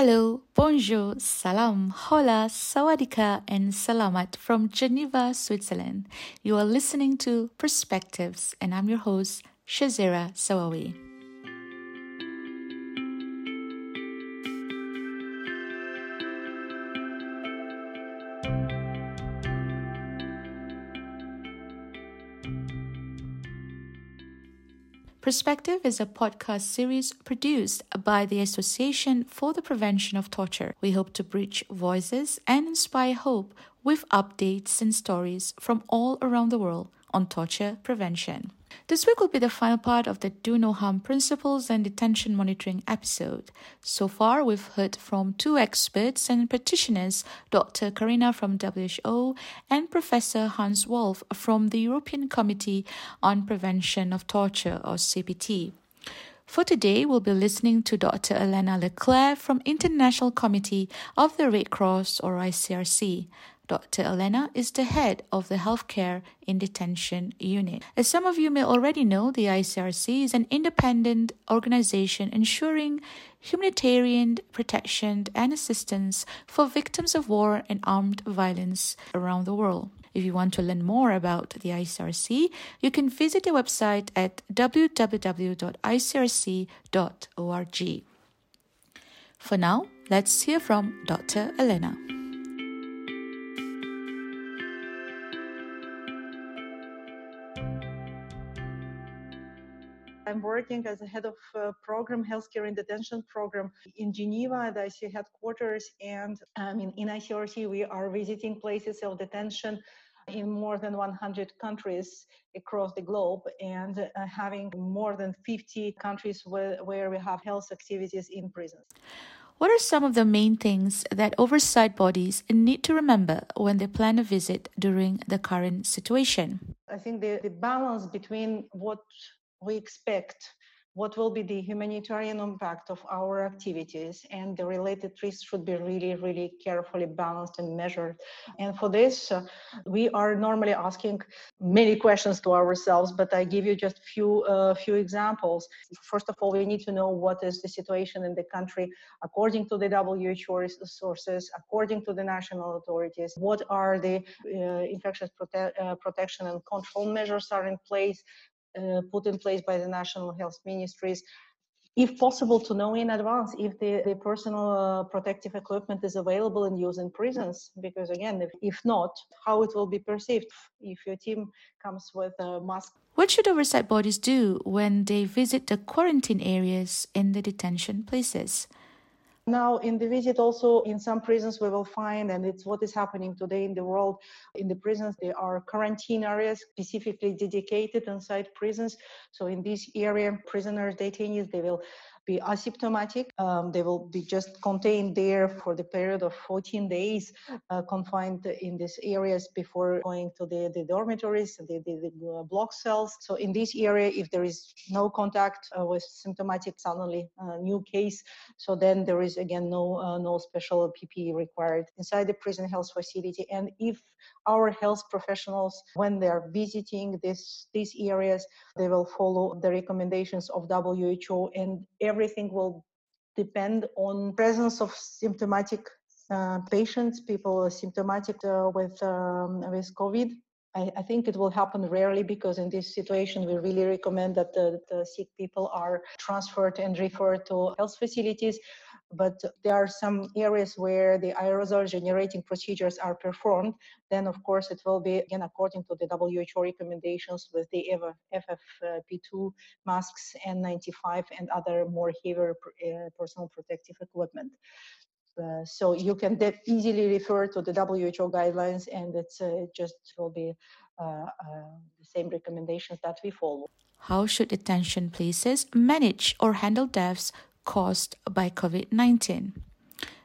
Hello, bonjour, salam, hola, sawadika, and salamat from Geneva, Switzerland. You are listening to Perspectives, and I'm your host, Shazira Sawawi. Perspective is a podcast series produced by the Association for the Prevention of Torture. We hope to bridge voices and inspire hope with updates and stories from all around the world on torture prevention. This week will be the final part of the Do No Harm Principles and Detention Monitoring episode. So far, we've heard from two experts and practitioners, Dr. Karina from WHO and Professor Hans Wolff from the European Committee on Prevention of Torture, or CPT. For today, we'll be listening to Dr. Elena Leclerc from International Committee of the Red Cross, or ICRC. Dr. Elena is the head of the Healthcare in Detention Unit. As some of you may already know, the ICRC is an independent organization ensuring humanitarian protection and assistance for victims of war and armed violence around the world. If you want to learn more about the ICRC, you can visit the website at www.icrc.org. For now, let's hear from Dr. Elena. I'm working as a head of uh, program healthcare in detention program in Geneva at ICRC headquarters. And um, in, in ICRC, we are visiting places of detention in more than 100 countries across the globe and uh, having more than 50 countries where, where we have health activities in prisons. What are some of the main things that oversight bodies need to remember when they plan a visit during the current situation? I think the, the balance between what we expect what will be the humanitarian impact of our activities and the related risks should be really really carefully balanced and measured. And for this uh, we are normally asking many questions to ourselves but i give you just few uh, few examples. First of all we need to know what is the situation in the country according to the who sources according to the national authorities what are the uh, infectious prote- uh, protection and control measures are in place put in place by the national health ministries if possible to know in advance if the, the personal uh, protective equipment is available and used in prisons. Because again if, if not how it will be perceived if your team comes with a mask. What should oversight bodies do when they visit the quarantine areas in the detention places now, in the visit, also in some prisons, we will find, and it's what is happening today in the world. In the prisons, there are quarantine areas specifically dedicated inside prisons. So, in this area, prisoners, detainees, they will be asymptomatic. Um, they will be just contained there for the period of 14 days, uh, confined in these areas before going to the, the dormitories, the, the, the, uh, block cells. So in this area, if there is no contact uh, with symptomatic suddenly uh, new case, so then there is again no uh, no special PPE required inside the prison health facility. And if our health professionals, when they are visiting this, these areas, they will follow the recommendations of WHO and everything will depend on presence of symptomatic uh, patients, people symptomatic uh, with, um, with COVID. I, I, think it will happen rarely because in this situation we really recommend that the, the sick people are transferred and referred to health facilities but there are some areas where the aerosol generating procedures are performed, then of course it will be again according to the WHO recommendations with the FFP2 masks, N95, and other more heavier uh, personal protective equipment. Uh, so you can easily refer to the WHO guidelines, and uh, just will be uh, uh, the same recommendations that we follow. How should detention places manage or handle deaths caused by COVID 19?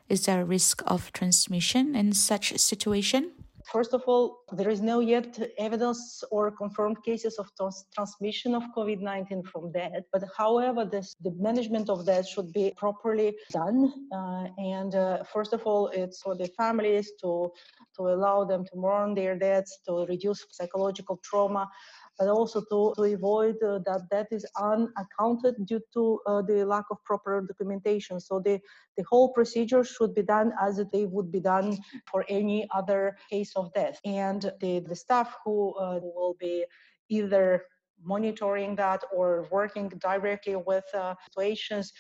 Is there a risk of transmission in such a situation? First of all, there is no yet evidence or confirmed cases of trans- transmission of COVID 19 from that. But however, this, the management of that should be properly done. Uh, and uh, first of all, it's for the families to, to allow them to mourn their deaths, to reduce psychological trauma but also to, to avoid uh, that that is unaccounted due to uh, the lack of proper documentation. So the, the whole procedure should be done as they would be done for any other case of death. And the, the staff who uh, will be either monitoring that or working directly with uh, situations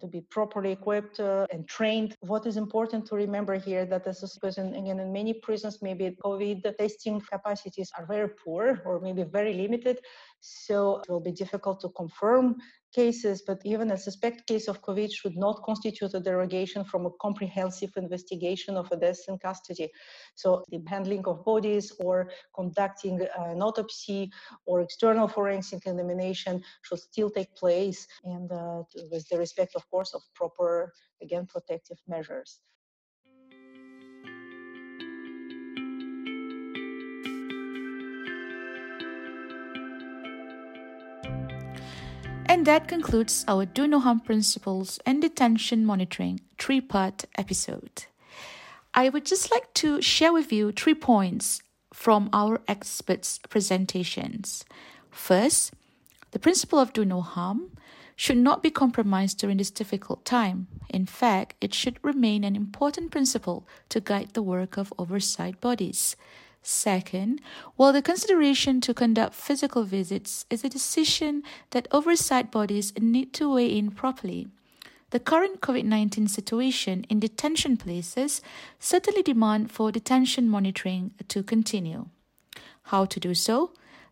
to be properly equipped uh, and trained. What is important to remember here that because in, again in many prisons maybe COVID testing capacities are very poor or maybe very limited, so it will be difficult to confirm cases, but even a suspect case of COVID should not constitute a derogation from a comprehensive investigation of a death in custody. So the handling of bodies or conducting an autopsy or external forensic examination should still take place and uh, with the respect, of course, of proper, again, protective measures. And that concludes our Do No Harm Principles and Detention Monitoring three part episode. I would just like to share with you three points from our experts' presentations. First, the principle of do no harm should not be compromised during this difficult time. In fact, it should remain an important principle to guide the work of oversight bodies. Second, while the consideration to conduct physical visits is a decision that oversight bodies need to weigh in properly, the current COVID 19 situation in detention places certainly demand for detention monitoring to continue. How to do so?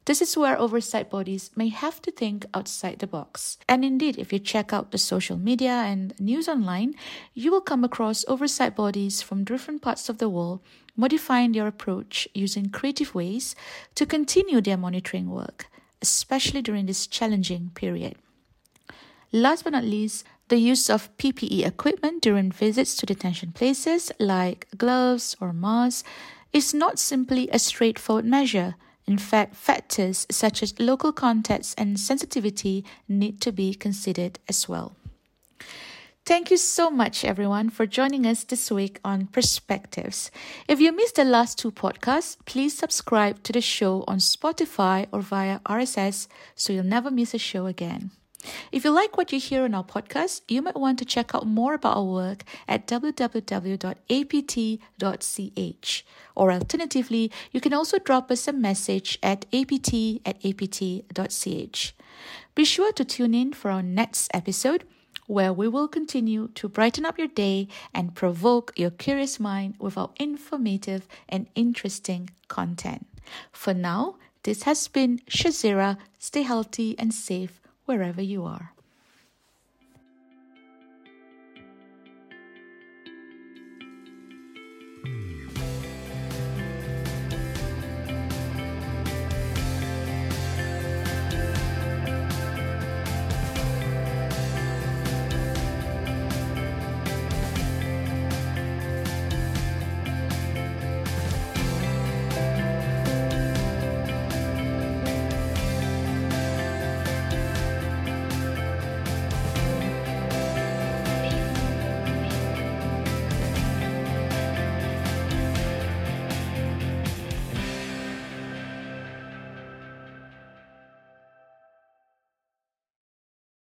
This is where oversight bodies may have to think outside the box. And indeed, if you check out the social media and news online, you will come across oversight bodies from different parts of the world modifying their approach using creative ways to continue their monitoring work, especially during this challenging period. Last but not least, the use of PPE equipment during visits to detention places like gloves or masks is not simply a straightforward measure in fact, factors such as local context and sensitivity need to be considered as well. Thank you so much, everyone, for joining us this week on Perspectives. If you missed the last two podcasts, please subscribe to the show on Spotify or via RSS so you'll never miss a show again. If you like what you hear on our podcast, you might want to check out more about our work at www.apt.ch. Or alternatively, you can also drop us a message at apt at apt.ch. Be sure to tune in for our next episode where we will continue to brighten up your day and provoke your curious mind with our informative and interesting content. For now, this has been Shazira. Stay healthy and safe wherever you are.